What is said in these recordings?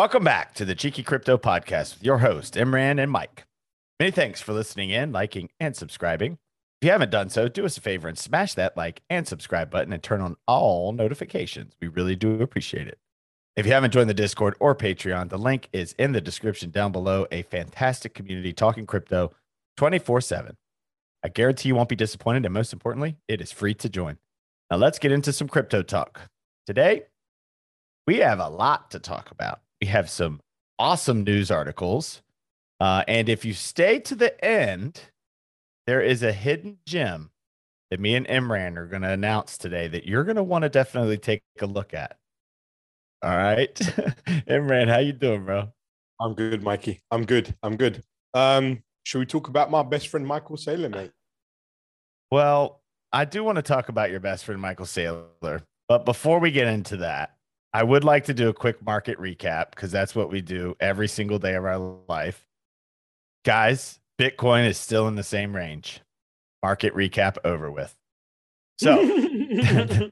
Welcome back to the Cheeky Crypto Podcast with your host, Imran and Mike. Many thanks for listening in, liking, and subscribing. If you haven't done so, do us a favor and smash that like and subscribe button and turn on all notifications. We really do appreciate it. If you haven't joined the Discord or Patreon, the link is in the description down below. A fantastic community talking crypto 24 7. I guarantee you won't be disappointed. And most importantly, it is free to join. Now let's get into some crypto talk. Today, we have a lot to talk about we have some awesome news articles. Uh, and if you stay to the end, there is a hidden gem that me and Imran are going to announce today that you're going to want to definitely take a look at. All right, Imran, how you doing, bro? I'm good, Mikey. I'm good. I'm good. Um, should we talk about my best friend Michael Saylor, mate? Well, I do want to talk about your best friend Michael Saylor, but before we get into that, I would like to do a quick market recap because that's what we do every single day of our life. Guys, Bitcoin is still in the same range. Market recap over with. So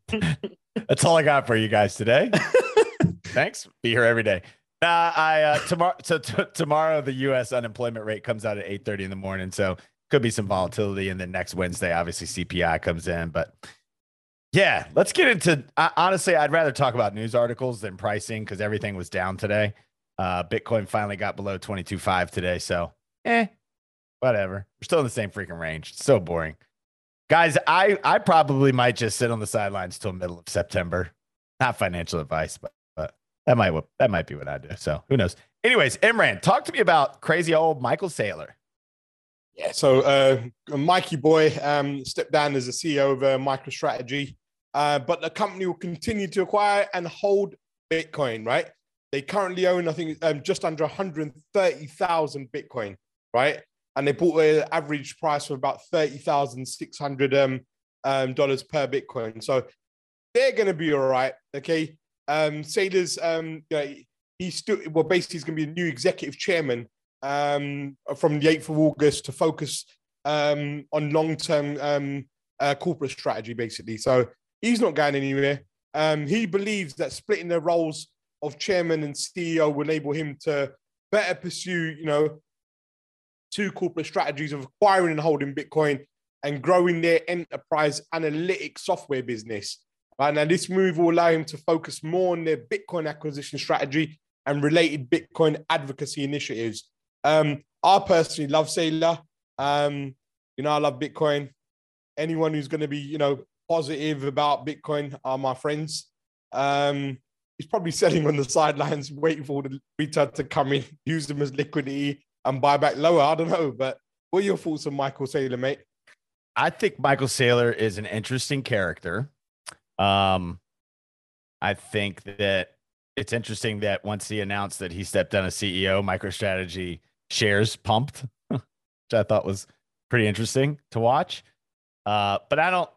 that's all I got for you guys today. Thanks. Be here every day. Uh, I uh, tomorrow. So t- tomorrow, the U.S. unemployment rate comes out at eight thirty in the morning. So could be some volatility. And then next Wednesday, obviously CPI comes in. But yeah, let's get into. Honestly, I'd rather talk about news articles than pricing because everything was down today. Uh, Bitcoin finally got below twenty two five today, so eh, whatever. We're still in the same freaking range. It's so boring, guys. I I probably might just sit on the sidelines till middle of September. Not financial advice, but but that might that might be what I do. So who knows? Anyways, Imran, talk to me about crazy old Michael Saylor. Yeah, so uh, Mikey Boy um, stepped down as the CEO of uh, MicroStrategy, uh, but the company will continue to acquire and hold Bitcoin, right? They currently own, I think, um, just under 130,000 Bitcoin, right? And they bought an average price of about 30,600 um, um, dollars per Bitcoin. So they're going to be all right, okay? Um, Saylor's, um, you know, he's still, well, basically, he's going to be the new executive chairman um, from the 8th of August to focus um, on long term um, uh, corporate strategy, basically. So he's not going anywhere. Um, he believes that splitting the roles of chairman and CEO will enable him to better pursue, you know, two corporate strategies of acquiring and holding Bitcoin and growing their enterprise analytics software business. Right now, this move will allow him to focus more on their Bitcoin acquisition strategy and related Bitcoin advocacy initiatives. Um, I personally love Saylor. Um, you know, I love Bitcoin. Anyone who's going to be, you know, positive about Bitcoin are my friends. Um, he's probably selling on the sidelines, waiting for the return to come in, use them as liquidity and buy back lower. I don't know, but what are your thoughts on Michael Saylor, mate? I think Michael Saylor is an interesting character. Um, I think that it's interesting that once he announced that he stepped down as CEO, MicroStrategy shares pumped, which I thought was pretty interesting to watch. Uh, but I don't.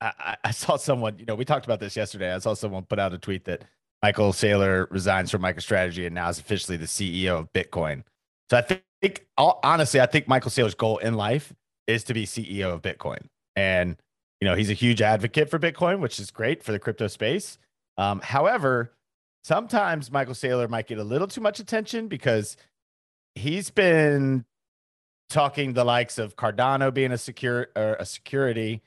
I, I, saw someone. You know, we talked about this yesterday. I saw someone put out a tweet that Michael Saylor resigns from MicroStrategy and now is officially the CEO of Bitcoin. So I think, honestly, I think Michael Saylor's goal in life is to be CEO of Bitcoin, and you know, he's a huge advocate for Bitcoin, which is great for the crypto space. Um, however, sometimes Michael Saylor might get a little too much attention because he's been talking the likes of Cardano being a secure or a security,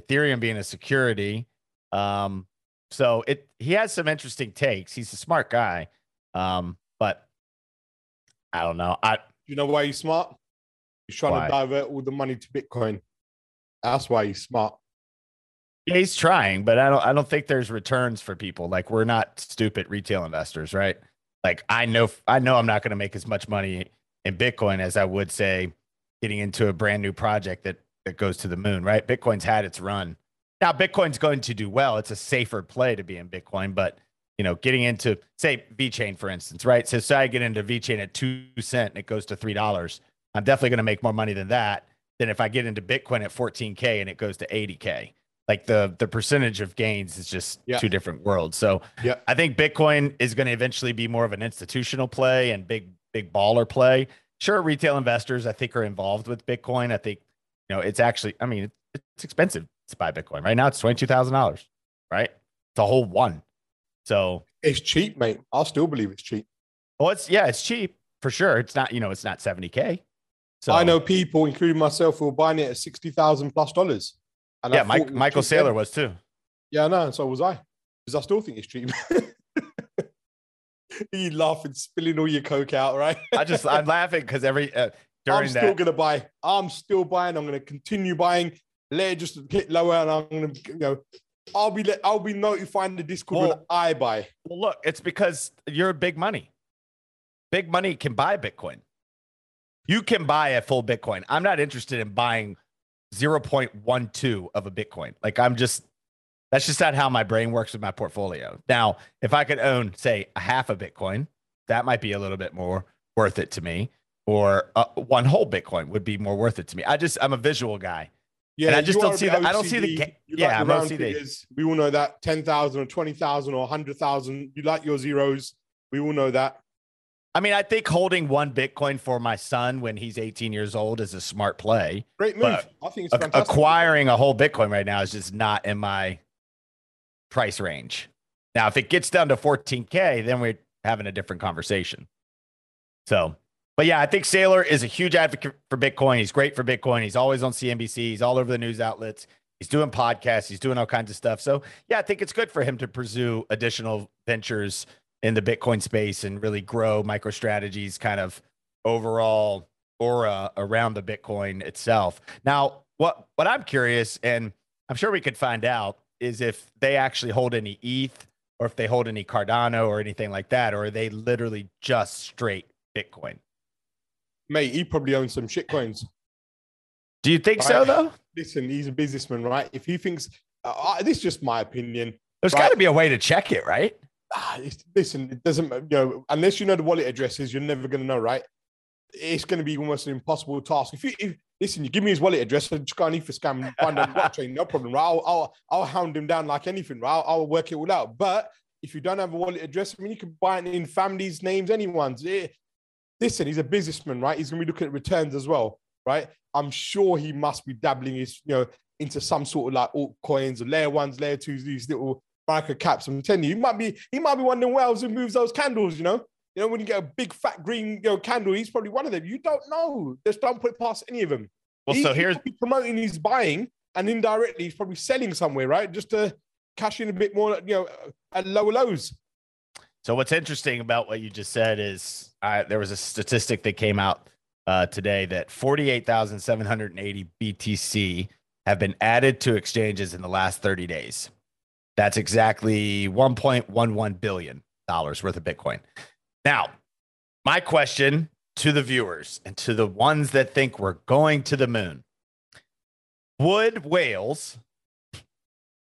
Ethereum being a security. Um, so it he has some interesting takes. He's a smart guy, um, but I don't know. I you know why he's smart? He's trying why? to divert all the money to Bitcoin. That's why he's smart. Yeah, he's trying, but I don't. I don't think there's returns for people. Like we're not stupid retail investors, right? Like I know, I know I'm not going to make as much money in Bitcoin as I would say getting into a brand new project that that goes to the moon, right? Bitcoin's had its run. Now Bitcoin's going to do well. It's a safer play to be in Bitcoin, but you know, getting into say VeChain, for instance, right? So say I get into VeChain at two cent and it goes to three dollars. I'm definitely going to make more money than that than if I get into Bitcoin at 14k and it goes to 80k like the the percentage of gains is just yeah. two different worlds. So yeah. I think Bitcoin is going to eventually be more of an institutional play and big big baller play. Sure, retail investors I think are involved with Bitcoin. I think you know it's actually I mean it's expensive to buy Bitcoin right now. It's twenty two thousand dollars, right? It's a whole one. So it's cheap, mate. I'll still believe it's cheap. Well, it's yeah, it's cheap for sure. It's not, you know, it's not 70K. So I know people, including myself, who were buying it at sixty thousand plus dollars. And Yeah, Mike, Michael. Saylor was too. Yeah, I know, and so was I. Because I still think it's cheap. you laughing, spilling all your coke out, right? I just I'm laughing because every uh, I'm still that gonna buy. I'm still buying. I'm gonna continue buying. Let it just hit lower, and I'm gonna, you know, I'll be let, I'll be notifying the Discord when Well- I buy. Well, look, it's because you're big money. Big money can buy Bitcoin. You can buy a full Bitcoin. I'm not interested in buying 0.12 of a Bitcoin. Like I'm just that's just not how my brain works with my portfolio. Now, if I could own, say, a half a Bitcoin, that might be a little bit more worth it to me. Or uh, one whole Bitcoin would be more worth it to me. I just I'm a visual guy. Yeah, I just don't see the- I don't see the ga- yeah, like the round OCD. figures. We all know that ten thousand or twenty thousand or hundred thousand. You like your zeros. We all know that. I mean, I think holding one Bitcoin for my son when he's 18 years old is a smart play. Great move. I think it's fantastic. acquiring a whole Bitcoin right now is just not in my price range. Now, if it gets down to 14K, then we're having a different conversation. So, but yeah, I think Saylor is a huge advocate for Bitcoin. He's great for Bitcoin. He's always on CNBC. He's all over the news outlets. He's doing podcasts. He's doing all kinds of stuff. So, yeah, I think it's good for him to pursue additional ventures in the Bitcoin space and really grow MicroStrategy's kind of overall aura around the Bitcoin itself. Now, what what I'm curious, and I'm sure we could find out, is if they actually hold any ETH or if they hold any Cardano or anything like that, or are they literally just straight Bitcoin? Mate, he probably owns some shit coins. Do you think so though? Listen, he's a businessman, right? If he thinks, uh, uh, this is just my opinion. There's Right. got to be a way to check it, right? Ah, listen, it doesn't, you know, unless you know the wallet addresses, you're never going to know, right? It's going to be almost an impossible task. If you, if, listen, you give me his wallet address, I'll just on Etherscan find out blockchain, no problem, right? I'll, I'll, I'll hound him down like anything, right? I'll, I'll work it all out. But if you don't have a wallet address, I mean, you can buy it in families' names, anyone's. Eh, listen, he's a businessman, right? He's going to be looking at returns as well, right? I'm sure he must be dabbling his, you know, into some sort of like altcoins or layer ones, layer twos, these little micro caps. I'm telling you, he might be, he might be one of the whales who moves those candles, you know. You know, when you get a big fat green you know, candle, he's probably one of them. You don't know. Just don't put it past any of them. Well, He- so he's here's probably promoting he's buying, and indirectly he's probably selling somewhere, right? Just to cash in a bit more, you know, at lower lows. So what's interesting about what you just said is uh, there was a statistic that came out uh, today that 48,780 BTC have been added to exchanges in the last 30 days. That's exactly 1.11 billion dollars worth of Bitcoin. Now, my question to the viewers and to the ones that think we're going to the moon. Would whales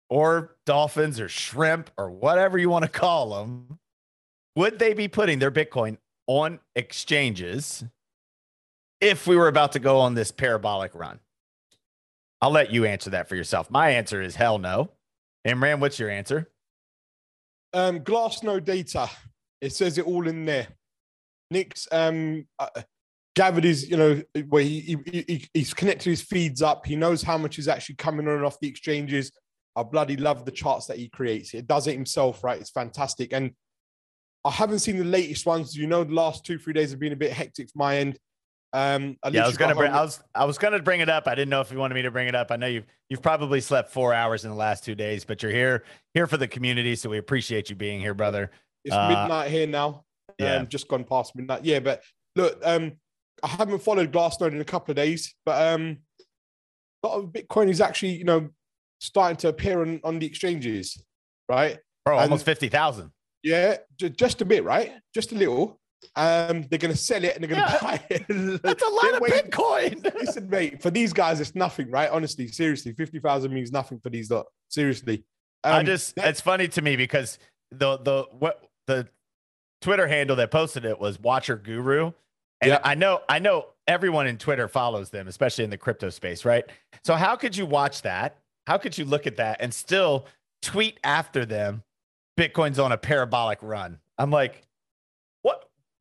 or dolphins or shrimp or whatever you want to call them would they be putting their Bitcoin on exchanges if we were about to go on this parabolic run? I'll let you answer that for yourself. My answer is hell no. Imran, what's your answer? Um, Glassnode data. It says it all in there. Nick's um, uh, gathered his, you know, where he, he, he he's connected his feeds up. He knows how much is actually coming on and off the exchanges. I bloody love the charts that he creates. It does it himself, right? It's fantastic. And I haven't seen the latest ones. You know, the last two, three days have been a bit hectic for my end. Um, Yeah, I was gonna bring. I was I was gonna bring it up. I didn't know if you wanted me to bring it up. I know you've you've probably slept four hours in the last two days, but you're here here for the community, so we appreciate you being here, brother. It's Uh, midnight here now. yeah. Um, just gone past midnight. Yeah, but look, um, I haven't followed Glassnode in a couple of days, but um, a lot of Bitcoin is actually, you know, starting to appear on, on the exchanges, right? Bro, And- almost fifty thousand. Yeah, ju- just a bit, right? Just a little. Um, they're gonna sell it and they're gonna Yeah, buy it. That's a lot of waiting- Bitcoin. Listen, mate, for these guys, it's nothing, right? Honestly, seriously, fifty thousand means nothing for these lot. Seriously, I Um, just that- it's funny to me because the the what the Twitter handle that posted it was Watcher Guru. And Yeah. I know I know everyone in Twitter follows them, especially in the crypto space, right? So how could you watch that? How could you look at that and still tweet after them Bitcoin's on a parabolic run? I'm like,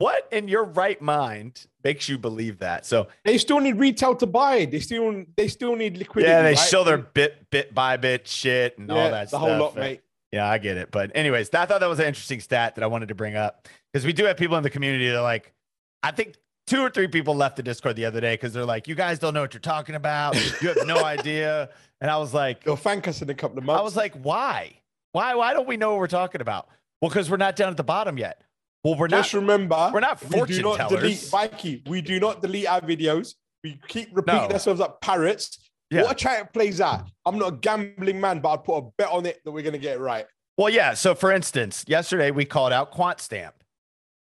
what in your right mind makes you believe that? So they still need retail to buy it. They still they still need liquidity. yeah, they right? show their bit bit by bit shit and all Yeah, that the stuff. whole lot, mate. Yeah, I get it. But anyways, I thought that was an interesting stat that I wanted to bring up because we do have people in the community that are like, I think two or three people left the Discord the other day because they're like, you guys don't know what you're talking about. You have no idea. And I was like, You'll thank us in a couple of months. I was like, why? Why? Why don't we know what we're talking about? Well, because we're not down at the bottom yet. Well, we're just not. remember, we're not we do fortune not tellers. delete Mikey. We do not delete our videos. We keep repeating No. ourselves like parrots. Yeah. What a chat it plays out. I'm not a gambling man, but I'd put a bet on it that we're gonna get it right. Well, yeah. So, for instance, yesterday we called out QuantStamp,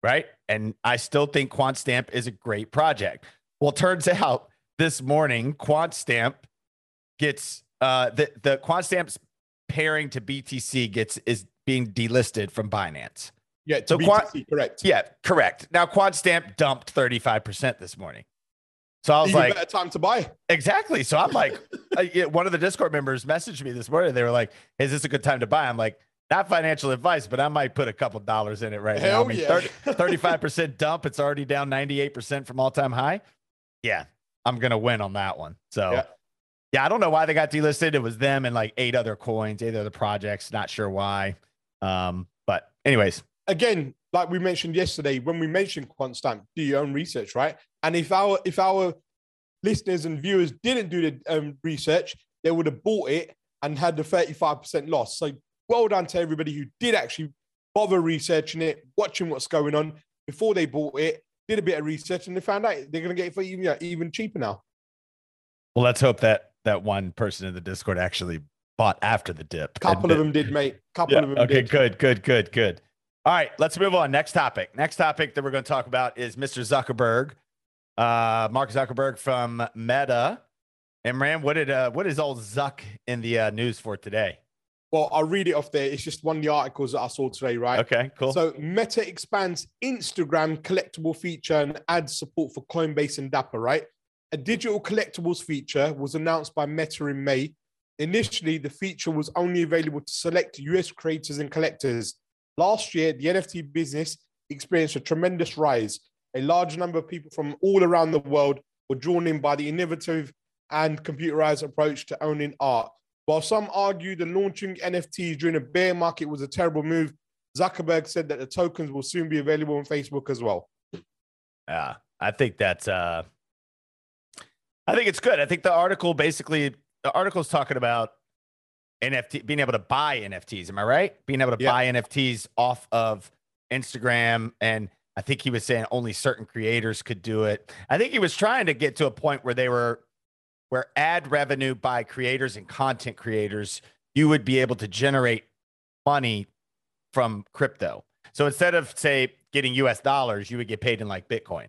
right? And I still think QuantStamp is a great project. Well, turns out this morning QuantStamp gets uh, the the QuantStamp's pairing to BTC gets is being delisted from Binance. Yeah, So Quant- correct. Yeah, correct. Now Quad QuantStamp dumped thirty five percent this morning. So I was Even like, time to buy. Exactly. So I'm like, I, yeah, one of the Discord members messaged me this morning. They were like, "Is this a good time to buy?" I'm like, "Not financial advice, but I might put a couple dollars in it right Hell now." I mean, yeah. 35 percent dump. It's already down 98 percent from all time high. Yeah, I'm gonna win on that one. So. Yeah. Yeah. I don't know why they got delisted. It was them and like eight other coins, eight other projects. Not sure why. Um, but anyways, Again, like we mentioned yesterday, when we mentioned QuantStamp, do your own research, right? And if our if our listeners and viewers didn't do the um, research, they would have bought it and had the 35% loss. So well done to everybody who did actually bother researching it, watching what's going on before they bought it, did a bit of research, and they found out they're going to get it for even, yeah, even cheaper now. well, let's hope that that one person in the Discord actually bought after the dip. A couple of them did, mate. couple Yeah. of them did. Okay, did. good, good, good, good. All right, let's move on. Next topic. Next topic that we're going to talk about is Mr. Zuckerberg, uh, Mark Zuckerberg from Meta. Imran, what did uh, what is old Zuck in the uh, news for today? Well, I'll read it off there. It's just one of the articles that I saw today, right? Okay, cool. So Meta expands Instagram collectible feature and adds support for Coinbase and Dapper, right? A digital collectibles feature was announced by Meta in May. Initially, the feature was only available to select US creators and collectors. Last year, the NFT business experienced a tremendous rise. A large number of people from all around the world were drawn in by the innovative and computerized approach to owning art. While some argue the launching NFTs during a bear market was a terrible move, Zuckerberg said that the tokens will soon be available on Facebook as well. Yeah, I think that's uh I think it's good. I think the article basically the article's talking about NFT being able to buy NFTs. Am I right? Being able to Yeah. buy NFTs off of Instagram and I think he was saying only certain creators could do it. I think he was trying to get to a point where they were where ad revenue by creators and content creators, you would be able to generate money from crypto. So instead of say getting US dollars, you would get paid in like Bitcoin.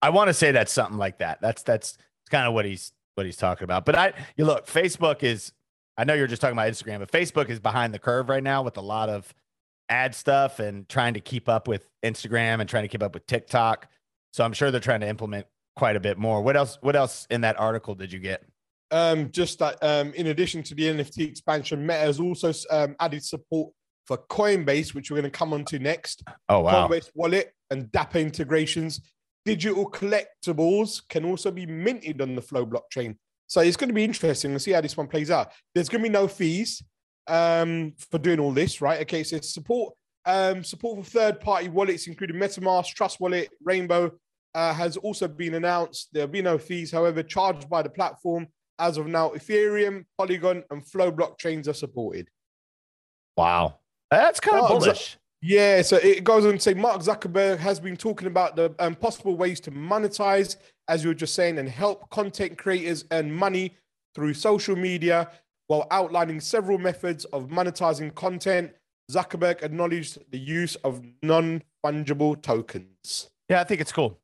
I want to say that's something like that. That's that's kind of what he's what he's talking about. But I you look, Facebook is I know you're just talking about Instagram, but Facebook is behind the curve right now with a lot of ad stuff and trying to keep up with Instagram and trying to keep up with TikTok. So I'm sure they're trying to implement quite a bit more. What else what else in that article did you get? Um, just that um, in addition to the NFT expansion, Meta has also um, added support for Coinbase, which we're going to come on to next. Oh wow. Coinbase wallet and Dapper integrations. Digital collectibles can also be minted on the Flow blockchain. So it's going to be interesting to see how this one plays out. There's going to be no fees um, for doing all this, right? Okay, so support um, support for third-party wallets, including MetaMask, Trust Wallet, Rainbow, uh, has also been announced. There'll be no fees, however, charged by the platform. As of now, Ethereum, Polygon, and Flow blockchains are supported. Wow. That's kind of Oh, bullish. Yeah, so it goes on to say Mark Zuckerberg has been talking about the um, possible ways to monetize, as you were just saying, and help content creators earn money through social media while outlining several methods of monetizing content. Zuckerberg acknowledged the use of non fungible tokens. Yeah, I think it's cool.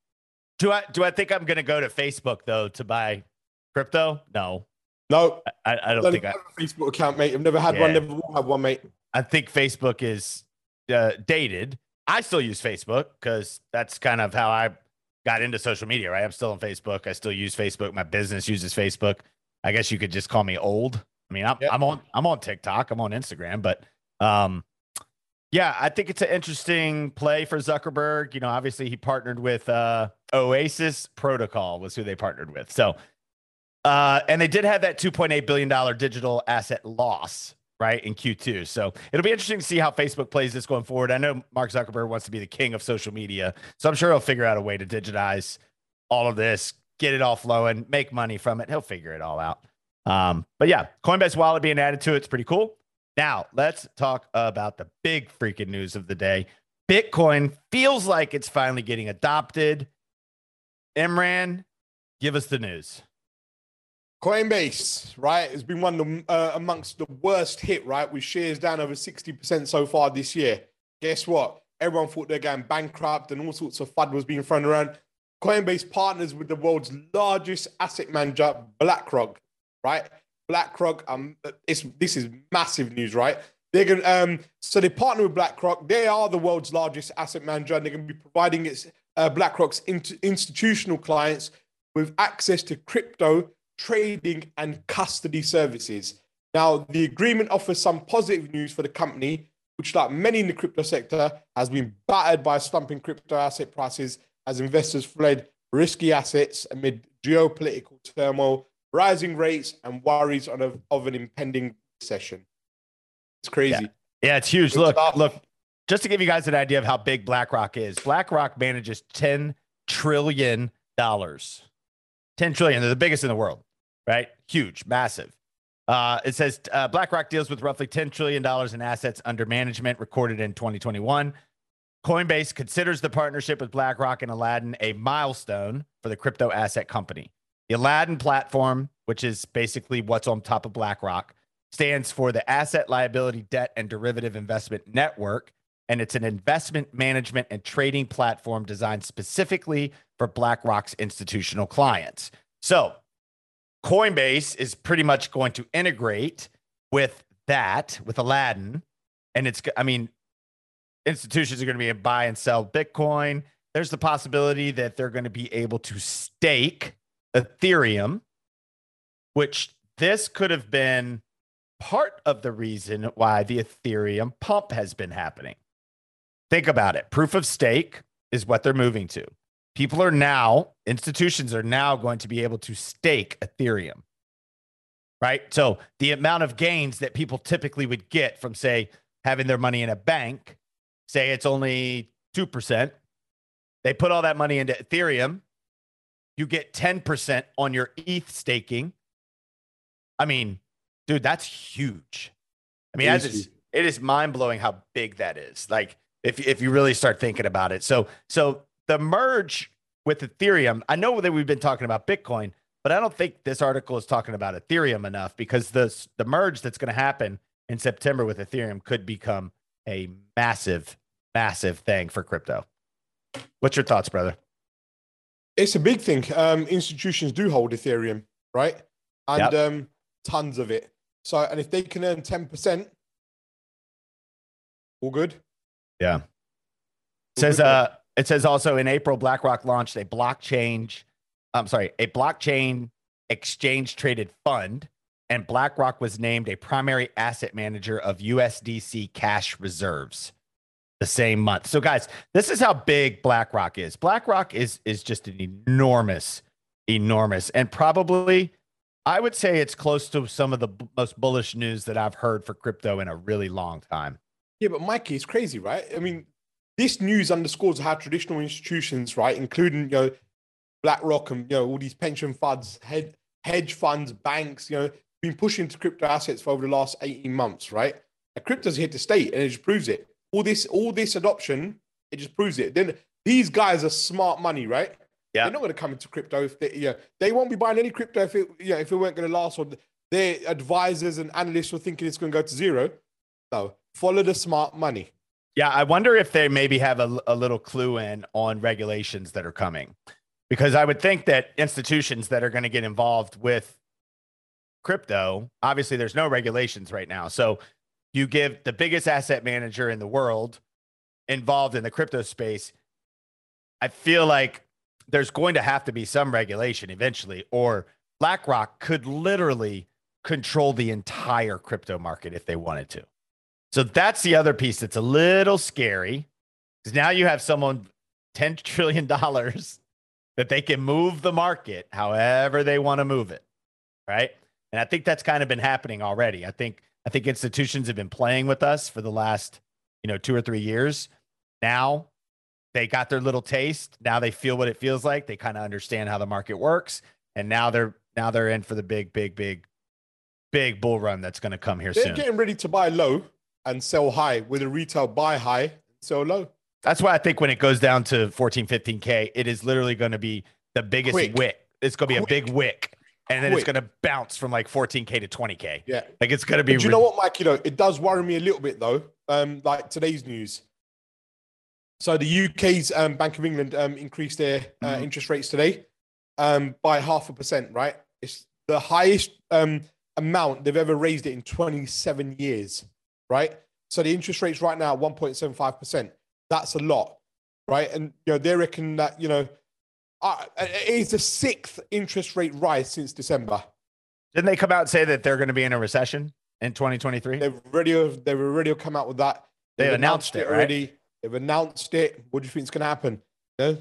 Do I do I think I'm gonna go to Facebook though to buy crypto? No. No, I, I don't don't think I have a Facebook account, mate. I've never had one, never will have one, mate. I think Facebook is uh, dated. I still use Facebook because that's kind of how I got into social media, right? I'm still on Facebook. I still use Facebook. My business uses Facebook. I guess you could just call me old. I mean, I'm, Yep. I'm on I'm on TikTok. I'm on Instagram, but um, yeah, I think it's an interesting play for Zuckerberg. You know, obviously he partnered with uh, Oasis Protocol was who they partnered with. So, uh, and they did have that 2.8 billion dollar digital asset loss right in Q2. So it'll be interesting to see how Facebook plays this going forward. I know Mark Zuckerberg wants to be the king of social media, so I'm sure he'll figure out a way to digitize all of this, get it all flowing, make money from it. He'll figure it all out. Um, but yeah, Coinbase wallet being added to it's pretty cool. Now let's talk about the big freaking news of the day. Bitcoin feels like it's finally getting adopted. Imran, give us the news. Coinbase, right, has been one of the, uh, amongst the worst hit, right, with shares down over 60% so far this year. Guess what? Everyone thought they're going bankrupt and all sorts of FUD was being thrown around. Coinbase partners with the world's largest asset manager, BlackRock, right? BlackRock, um, it's, this is massive news, right? They're going um, so they partner with BlackRock. They are the world's largest asset manager, and they're going to be providing its uh, BlackRock's institutional clients with access to crypto trading, and custody services. Now, the agreement offers some positive news for the company, which, like many in the crypto sector, has been battered by slumping crypto asset prices as investors fled risky assets amid geopolitical turmoil, rising rates, and worries of, of an impending recession. It's crazy. Yeah, yeah it's huge. Look, look, just to give you guys an idea of how big BlackRock is, BlackRock manages $10 trillion. 10 trillion. They're the biggest in the world right? Huge, massive. Uh, it says uh, BlackRock deals with roughly $10 trillion in assets under management recorded in 2021. Coinbase considers the partnership with BlackRock and Aladdin a milestone for the crypto asset company. The Aladdin platform, which is basically what's on top of BlackRock, stands for the Asset Liability Debt and Derivative Investment Network. And it's an investment management and trading platform designed specifically for BlackRock's institutional clients. So Coinbase is pretty much going to integrate with that, with Aladdin. And it's, I mean, institutions are going to be able to buy and sell Bitcoin. There's the possibility that they're going to be able to stake Ethereum, which this could have been part of the reason why the Ethereum pump has been happening. Think about it. Proof of stake is what they're moving to people are now, institutions are now going to be able to stake Ethereum. Right. So the amount of gains that people typically would get from, say, having their money in a bank, say it's only 2%, they put all that money into Ethereum. You get 10% on your ETH staking. I mean, dude, that's huge. I mean, it is, it is mind blowing how big that is. Like, if, if you really start thinking about it. So, so the merge with Ethereum, I know that we've been talking about Bitcoin, but I don't think this article is talking about Ethereum enough because the the merge that's going to happen in September with Ethereum could become a massive, massive thing for crypto. What's your thoughts, brother? It's a big thing. Um, institutions do hold Ethereum, right? And yep. um, tons of it. So, and if they can earn 10%, all good. Yeah. All says, good, uh, it says also in April, BlackRock launched a blockchain, I'm sorry, a blockchain exchange traded fund, and BlackRock was named a primary asset manager of USDC cash reserves the same month. So, guys, this is how big BlackRock is. BlackRock is is just an enormous, enormous, and probably I would say it's close to some of the b- most bullish news that I've heard for crypto in a really long time. Yeah, but Mikey, it's crazy, right? I mean, this news underscores how traditional institutions, right, including you know BlackRock and you know all these pension funds, head, hedge funds, banks, you know, been pushing to crypto assets for over the last 18 months, right? And crypto's here to stay, and it just proves it. All this, all this adoption, it just proves it. Then these guys are smart money, right? Yeah. They're not going to come into crypto if they, yeah, they won't be buying any crypto if it, yeah, if it weren't going to last, or their advisors and analysts were thinking it's going to go to zero. No, follow the smart money. Yeah, I wonder if they maybe have a, a little clue in on regulations that are coming. Because I would think that institutions that are going to get involved with crypto, obviously there's no regulations right now. So you give the biggest asset manager in the world involved in the crypto space. I feel like there's going to have to be some regulation eventually, or BlackRock could literally control the entire crypto market if they wanted to. So that's the other piece that's a little scary because now you have someone $10 trillion that they can move the market however they want to move it. Right. And I think that's kind of been happening already. I think I think institutions have been playing with us for the last, you know, two or three years. Now they got their little taste. Now they feel what it feels like. They kind of understand how the market works. And now they're now they're in for the big, big, big, big bull run that's going to come here soon. They're getting ready to buy low and sell high with a retail buy high, sell low. That's why I think when it goes down to 14, 15K, it is literally going to be the biggest Quick. wick. It's going to be Quick. a big wick. And then it's going to bounce from like 14K to 20K. Yeah. Like it's going to be. But you know what, Mike? You know, it does worry me a little bit though. Um, like today's news. So the UK's um, Bank of England um, increased their uh, Mhm. interest rates today um, by half a percent. Right, it's the highest um, amount they've ever raised it in 27 years. Right, so the interest rates right now 1.75 percent. That's a lot, right? And you know they reckon that you know uh, it is the sixth interest rate rise since December. Didn't they come out and say that they're going to be in a recession in 2023? They've already they've already come out with that. They They've announced it, right? already. They've announced it. What do you think is going to happen? Yeah.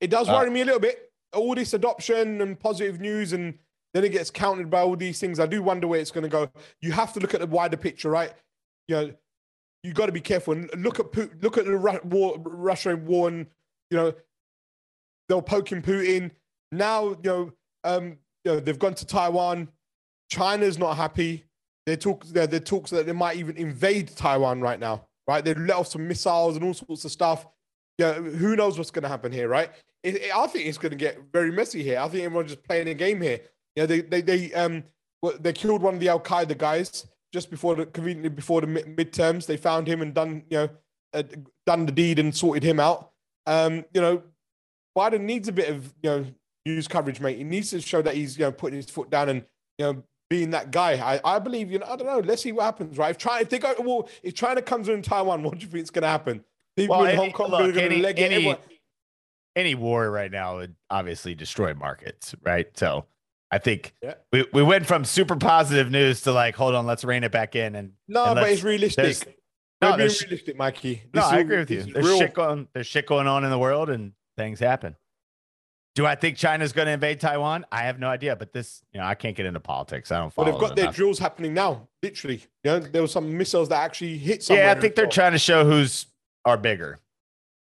It does Uh, worry me a little bit. All this adoption and positive news, and then it gets countered by all these things. I do wonder where it's going to go. You have to look at the wider picture, right? You know, you got to be careful and look at look at the war, Russia war, and you know they were poking Putin. Now, you know, um, you know, they've gone to Taiwan. China's not happy. They talk. There, there talks that they might even invade Taiwan right now. Right? They've let off some missiles and all sorts of stuff. Yeah, who knows what's going to happen here? Right? It, it- I think it's going to get very messy here. I think everyone's just playing a game here. Yeah, they they they um well, they killed one of the Al Qaeda guys just before the conveniently before the mid- midterms. They found him and done you know uh, done the deed and sorted him out. Um, you know, Biden needs a bit of you know news coverage, mate. He needs to show that he's you know putting his foot down and you know being that guy. I, I believe you know. I don't know. Let's see what happens, right? If China if they go to war, if China comes in Taiwan, what do you think is going to happen? People Well, in any- Hong Kong look, are going to leg any- Any war right now would obviously destroy markets, right? So I think Yeah. we, we went from super positive news to like, hold on, let's rein it back in. And No, and but it's realistic. No, no, being realistic, Mikey. no, This I is- agree with you. There's real. shit going. There's shit going on in the world, and things happen. Do I think China's going to invade Taiwan? I have no idea. But this, you know, I can't get into politics. I don't Well, follow. they've got their enough. drills happening now, literally. You know, there were some missiles that actually hit somewhere. Yeah, I think they're trying to show who's are bigger.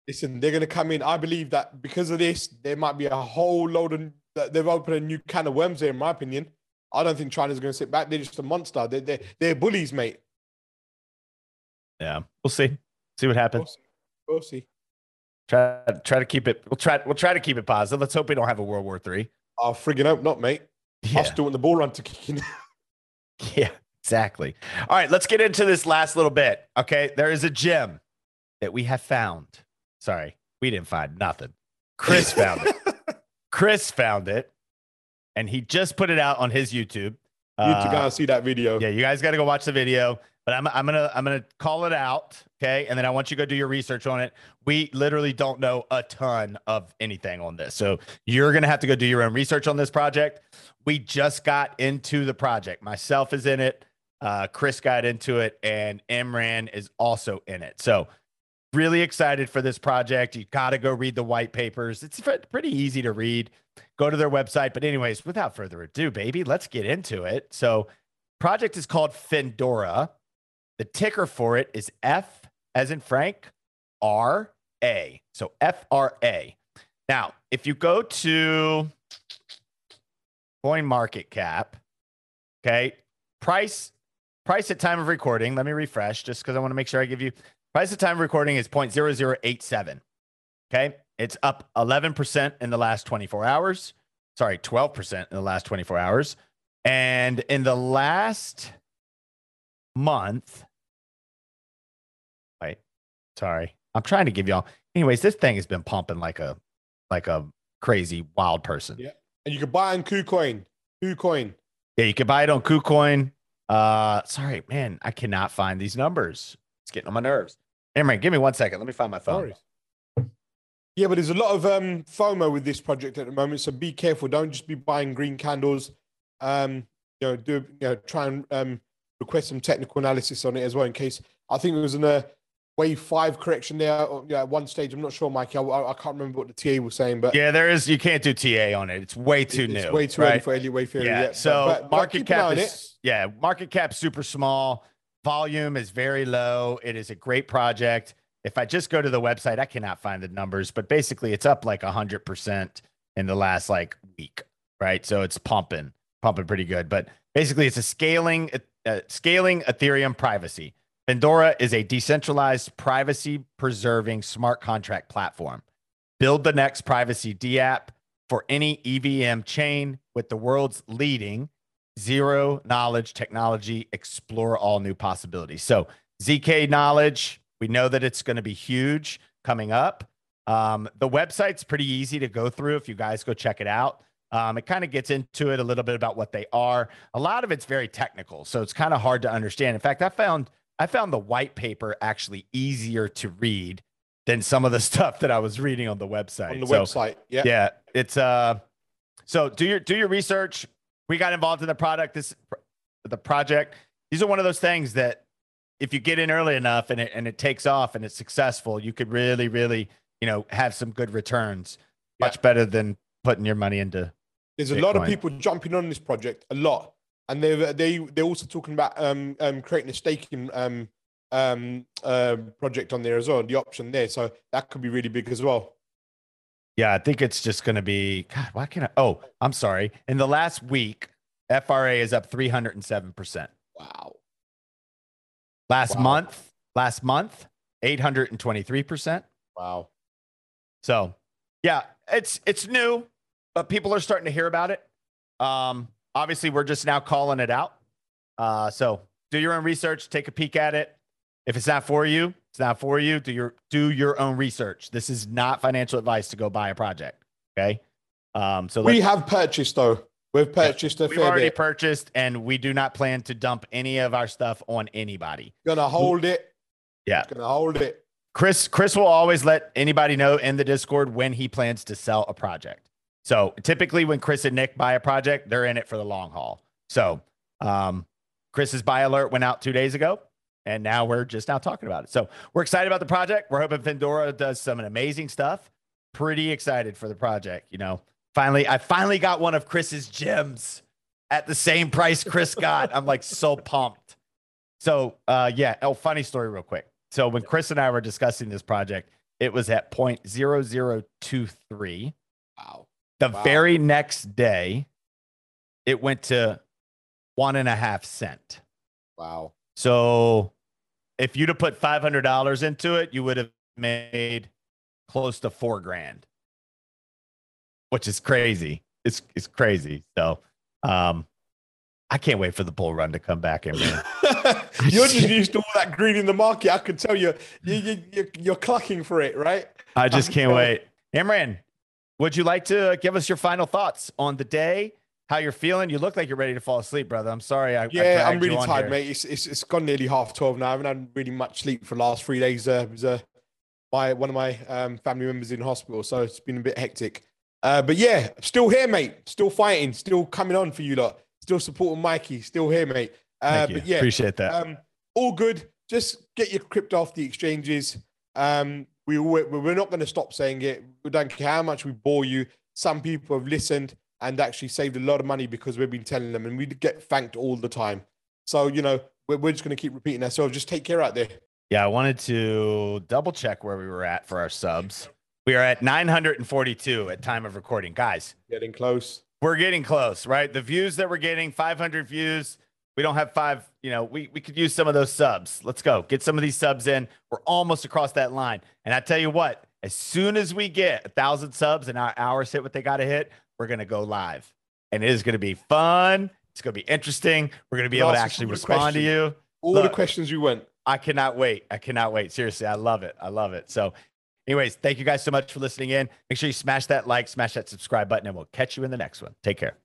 Listen, they're going to come in. I believe that because of this, there might be a whole load of. They've opened a new can of worms there, in my opinion. I don't think China's going to sit back. They're just a monster. They're, they're, they're bullies, mate. Yeah, we'll see. See what happens. We'll see. We'll see. Try try to keep it. We'll try. We'll try to keep it positive. Let's hope we don't have a World War Three. Oh, friggin' hope not, mate. I Yeah, still want the ball run to kick in. yeah, exactly. All right, let's get into this last little bit. Okay, there is a gem that we have found. Sorry, we didn't find nothing. Chris found it. Chris found it, and he just put it out on his YouTube. You need to go Uh, and see that video. yeah, you guys got to go watch the video. But I'm, I'm gonna I'm gonna call it out, okay? And then I want you to go do your research on it. We literally don't know a ton of anything on this, so you're gonna have to go do your own research on this project. We just got into the project. Myself is in it. Uh, Chris got into it, and Imran is also in it. So really excited for this project. You got to go read the white papers. It's pretty easy to read. Go to their website. But anyways, without further ado, baby, let's get into it. So project is called Findora. The ticker for it is F as in Frank, R A. So F R A. Now, if you go to Coin Market Cap, okay, price price at time of recording. Let me refresh just because I want to make sure I give you price at time recording is 0.0087. Okay, it's up 11% in the last 24 hours. Sorry, 12% in the last 24 hours. And in the last month, wait, sorry, I'm trying to give y'all. Anyways, this thing has been pumping like a like a crazy wild person. Yeah. And you can buy on KuCoin. KuCoin. Yeah, you can buy it on KuCoin. Uh, sorry, man, I cannot find these numbers. It's getting on my nerves. Imran, give me one second. Let me find my phone. Yeah, but there's a lot of um, FOMO with this project at the moment, so be careful. Don't just be buying green candles. Um, you know, do you know, try and um, request some technical analysis on it as well, in case. I think it was in a wave five correction there or, yeah, at one stage. I'm not sure, Mikey. I, I, can't remember what the TA was saying, but Yeah, there is. You can't do TA on it. It's way too new. it's new. way too right? early for Elliott Wave Theory. Yeah. yet. so But- but- market cap is yeah, market cap super small. Volume is very low. It is a great project. If I just go to the website, I cannot find the numbers, but basically it's up like hundred percent in the last like week, right? So it's pumping, pumping pretty good. But basically, it's a scaling, uh, scaling Ethereum privacy. Pandora is a decentralized, privacy preserving smart contract platform. Build the next privacy DApp for any EVM chain with the world's leading zero knowledge technology. Explore all new possibilities. So, ZK knowledge, we know that it's going to be huge coming up. Um, the website's pretty easy to go through if you guys go check it out. Um, it kind of gets into it a little bit about what they are. A lot of it's very technical, so it's kind of hard to understand. In fact, I found I found the white paper actually easier to read than some of the stuff that I was reading on the website. on the So, website. Yeah. yeah, it's uh so do your do your research. We got involved in the product this the project. These are one of those things that if you get in early enough and it and it takes off and it's successful, you could really really, you know, have some good returns. Yeah. Much better than putting your money into There's a lot of people jumping on this project, a lot, and they they they're also talking about um um creating a staking um um uh, project on there as well, the option there. So that could be really big as well. Yeah, I think it's just going to be God, why can't I Oh, I'm sorry. In the last week, FRA is up 307%. Wow. Last Wow. month, last month, 823%. Wow. So, yeah, it's it's new, but people are starting to hear about it. Um, obviously, we're just now calling it out. Uh, so do your own research, take a peek at it. If it's not for you, it's not for you. Do your do your own research. This is not financial advice to go buy a project. Okay. Um, so We have purchased though. We've purchased a we've fair already bit. purchased, and we do not plan to dump any of our stuff on anybody. Gonna hold it. Yeah. Gonna hold it. Chris Chris will always let anybody know in the Discord when he plans to sell a project. So typically when Chris and Nick buy a project, they're in it for the long haul. So um, Chris's buy alert went out two days ago, and now we're just now talking about it. So we're excited about the project. We're hoping Pandora does some amazing stuff. Pretty excited for the project. You know, finally, I finally got one of Chris's gems at the same price Chris got. I'm like so pumped. So uh, yeah. Oh, funny story, real quick. So when Chris and I were discussing this project, it was at point zero zero two three. Wow. The Wow. very next day, it went to one and a half cent. Wow. So if you'd have put five hundred dollars into it, you would have made close to four grand, which is crazy. It's it's crazy. So um, I can't wait for the bull run to come back in, you're just used to all that green in the market. I can tell you, you, you you're, you're clucking for it, right? I just can't wait. Imran, would you like to give us your final thoughts on the day? How you're feeling? You look like you're ready to fall asleep, brother. I'm sorry. I, I Yeah, I'm really tired, here. mate. It's, it's it's gone nearly half twelve now. I haven't had really much sleep for the last three days. Uh, was uh, my one of my um, family members in hospital, so it's been a bit hectic. Uh, but yeah, still here, mate. Still fighting. Still coming on for you lot. Still supporting Mikey. Still here, mate. Uh, Thank you. but yeah, Appreciate that. um, all good. Just get your crypto off the exchanges. Um, we we- we're not going to stop saying it. We don't care how much we bore you. Some people have listened and actually saved a lot of money because we've been telling them, and we get thanked all the time. So you know, we're, we're just going to keep repeating ourselves. Just take care out there. yeah, I wanted to double check where we were at for our subs. We are at 942 at time of recording, guys. Getting close. We're getting close, right? The views that we're getting, 500 views. We don't have five. You know, we we could use some of those subs. Let's go get some of these subs in. We're almost across that line. And I tell you what, as soon as we get a thousand subs and our hours hit what they got to hit, we're gonna go live, and it is gonna be fun. It's gonna be interesting. We're gonna be able to actually respond to you. All the questions you went. I cannot wait. I cannot wait. Seriously, I love it. I love it. So, anyways, thank you guys so much for listening in. Make sure you smash that like, smash that subscribe button, and we'll catch you in the next one. Take care.